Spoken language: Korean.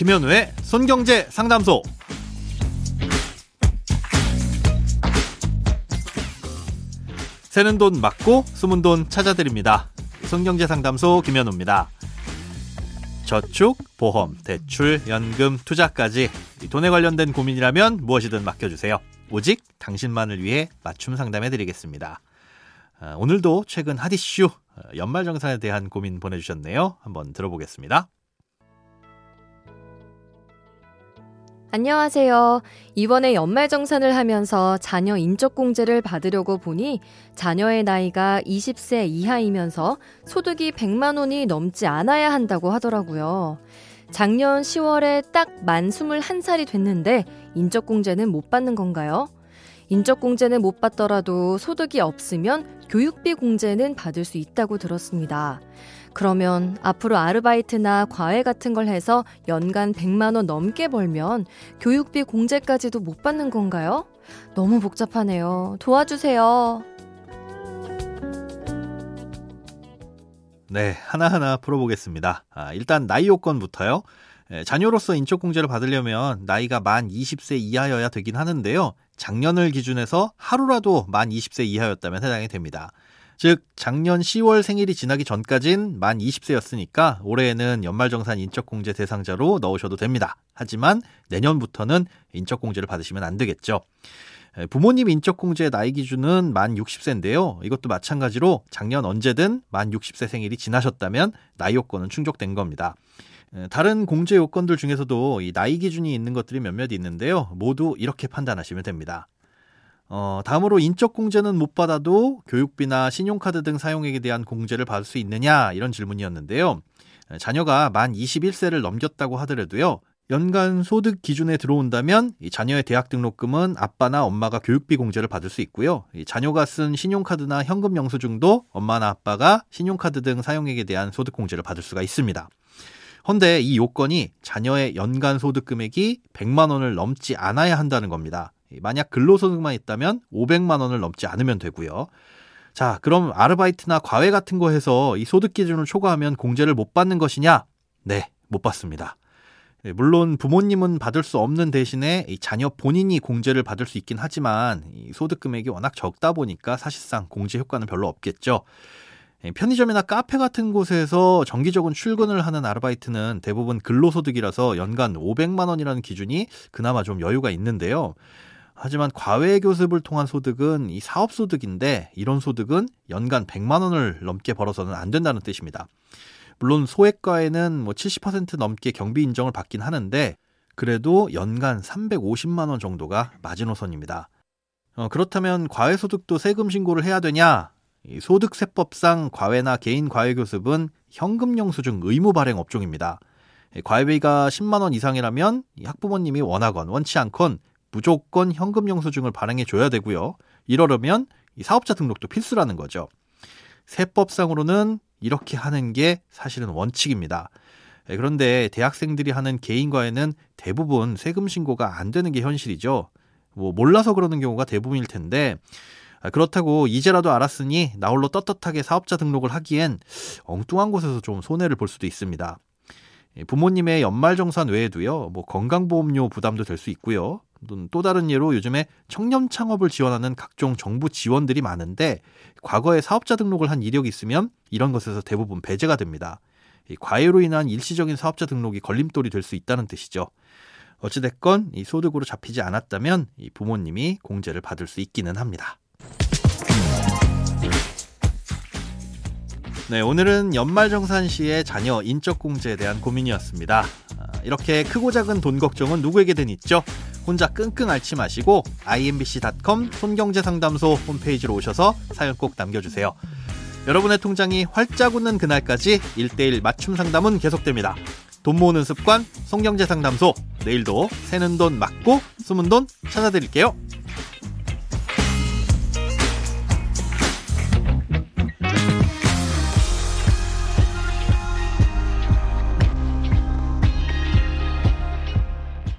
김현우의 손경제 상담소. 새는 돈 맞고 숨은 돈 찾아드립니다. 손경제 상담소 김현우입니다. 저축, 보험, 대출, 연금, 투자까지 돈에 관련된 고민이라면 무엇이든 맡겨주세요. 오직 당신만을 위해 맞춤 상담해드리겠습니다. 아, 오늘도 최근 핫 이슈 어, 연말정산에 대한 고민 보내주셨네요. 한번 들어보겠습니다. 안녕하세요. 이번에 연말정산을 하면서 자녀 인적공제를 받으려고 보니 자녀의 나이가 20세 이하이면서 소득이 100만 원이 넘지 않아야 한다고 하더라고요. 작년 10월에 딱 만 21살이 됐는데 인적공제는 못 받는 건가요? 인적 공제는 못 받더라도 소득이 없으면 교육비 공제는 받을 수 있다고 들었습니다. 그러면 앞으로 아르바이트나 과외 같은 걸 해서 연간 100만 원 넘게 벌면 교육비 공제까지도 못 받는 건가요? 너무 복잡하네요. 도와주세요. 네, 하나하나 풀어보겠습니다. 아, 일단 나이 요건부터요. 예, 자녀로서 인적공제를 받으려면 나이가 만 20세 이하여야 되긴 하는데요. 작년을 기준해서 하루라도 만 20세 이하였다면 해당이 됩니다. 즉 작년 10월 생일이 지나기 전까진 만 20세였으니까 올해에는 연말정산 인적공제 대상자로 넣으셔도 됩니다. 하지만 내년부터는 인적공제를 받으시면 안 되겠죠. 부모님 인적공제 나이 기준은 만 60세인데요. 이것도 마찬가지로 작년 언제든 만 60세 생일이 지나셨다면 나이 요건은 충족된 겁니다. 다른 공제 요건들 중에서도 이 나이 기준이 있는 것들이 몇몇 있는데요. 모두 이렇게 판단하시면 됩니다. 어, 다음으로 인적 공제는 못 받아도 교육비나 신용카드 등 사용액에 대한 공제를 받을 수 있느냐 이런 질문이었는데요. 자녀가 만 21세를 넘겼다고 하더라도요. 연간 소득 기준에 들어온다면 이 자녀의 대학 등록금은 아빠나 엄마가 교육비 공제를 받을 수 있고요. 이 자녀가 쓴 신용카드나 현금 영수증도 엄마나 아빠가 신용카드 등 사용액에 대한 소득 공제를 받을 수가 있습니다. 헌데 이 요건이 자녀의 연간 소득 금액이 100만 원을 넘지 않아야 한다는 겁니다. 만약 근로소득만 있다면 500만 원을 넘지 않으면 되고요. 자, 그럼 아르바이트나 과외 같은 거 해서 이 소득 기준을 초과하면 공제를 못 받는 것이냐? 네, 못 받습니다. 예, 물론 부모님은 받을 수 없는 대신에 자녀 본인이 공제를 받을 수 있긴 하지만 소득 금액이 워낙 적다 보니까 사실상 공제 효과는 별로 없겠죠. 예, 편의점이나 카페 같은 곳에서 정기적인 출근을 하는 아르바이트는 대부분 근로소득이라서 연간 500만 원이라는 기준이 그나마 좀 여유가 있는데요. 하지만 과외 교습을 통한 소득은 이 사업 소득인데 이런 소득은 연간 100만 원을 넘게 벌어서는 안 된다는 뜻입니다. 물론 소액과에는 뭐 70% 넘게 경비 인정을 받긴 하는데 그래도 연간 350만 원 정도가 마지노선입니다. 어, 그렇다면 과외 소득도 세금 신고를 해야 되냐? 소득세법상 과외나 개인 과외 교습은 현금 영수증 의무 발행 업종입니다. 과외비가 10만 원 이상이라면 학부모님이 원하건 원치 않건 무조건 현금 영수증을 발행해 줘야 되고요. 이러려면 이 사업자 등록도 필수라는 거죠. 세법상으로는 이렇게 하는 게 사실은 원칙입니다. 예, 그런데 대학생들이 하는 개인과에는 대부분 세금 신고가 안 되는 게 현실이죠. 뭐 몰라서 그러는 경우가 대부분일 텐데 아, 그렇다고 이제라도 알았으니 나홀로 떳떳하게 사업자 등록을 하기엔 엉뚱한 곳에서 좀 손해를 볼 수도 있습니다. 예, 부모님의 연말정산 외에도요, 뭐 건강보험료 부담도 될 수 있고요. 또 다른 예로 요즘에 청년 창업을 지원하는 각종 정부 지원들이 많은데 과거에 사업자 등록을 한 이력이 있으면 이런 것에서 대부분 배제가 됩니다. 과외로 인한 일시적인 사업자 등록이 걸림돌이 될 수 있다는 뜻이죠. 어찌됐건 이 소득으로 잡히지 않았다면 이 부모님이 공제를 받을 수 있기는 합니다. 네, 오늘은 연말정산 시의 자녀 인적공제에 대한 고민이었습니다. 아, 이렇게 크고 작은 돈 걱정은 누구에게든 있죠. 혼자 끙끙 앓지 마시고 imbc.com 손경제상담소 홈페이지로 오셔서 사연 꼭 남겨주세요. 여러분의 통장이 활짝 웃는 그날까지 1대1 맞춤 상담은 계속됩니다. 돈 모으는 습관 송경제상담소 내일도 새는 돈 맞고 숨은 돈 찾아드릴게요.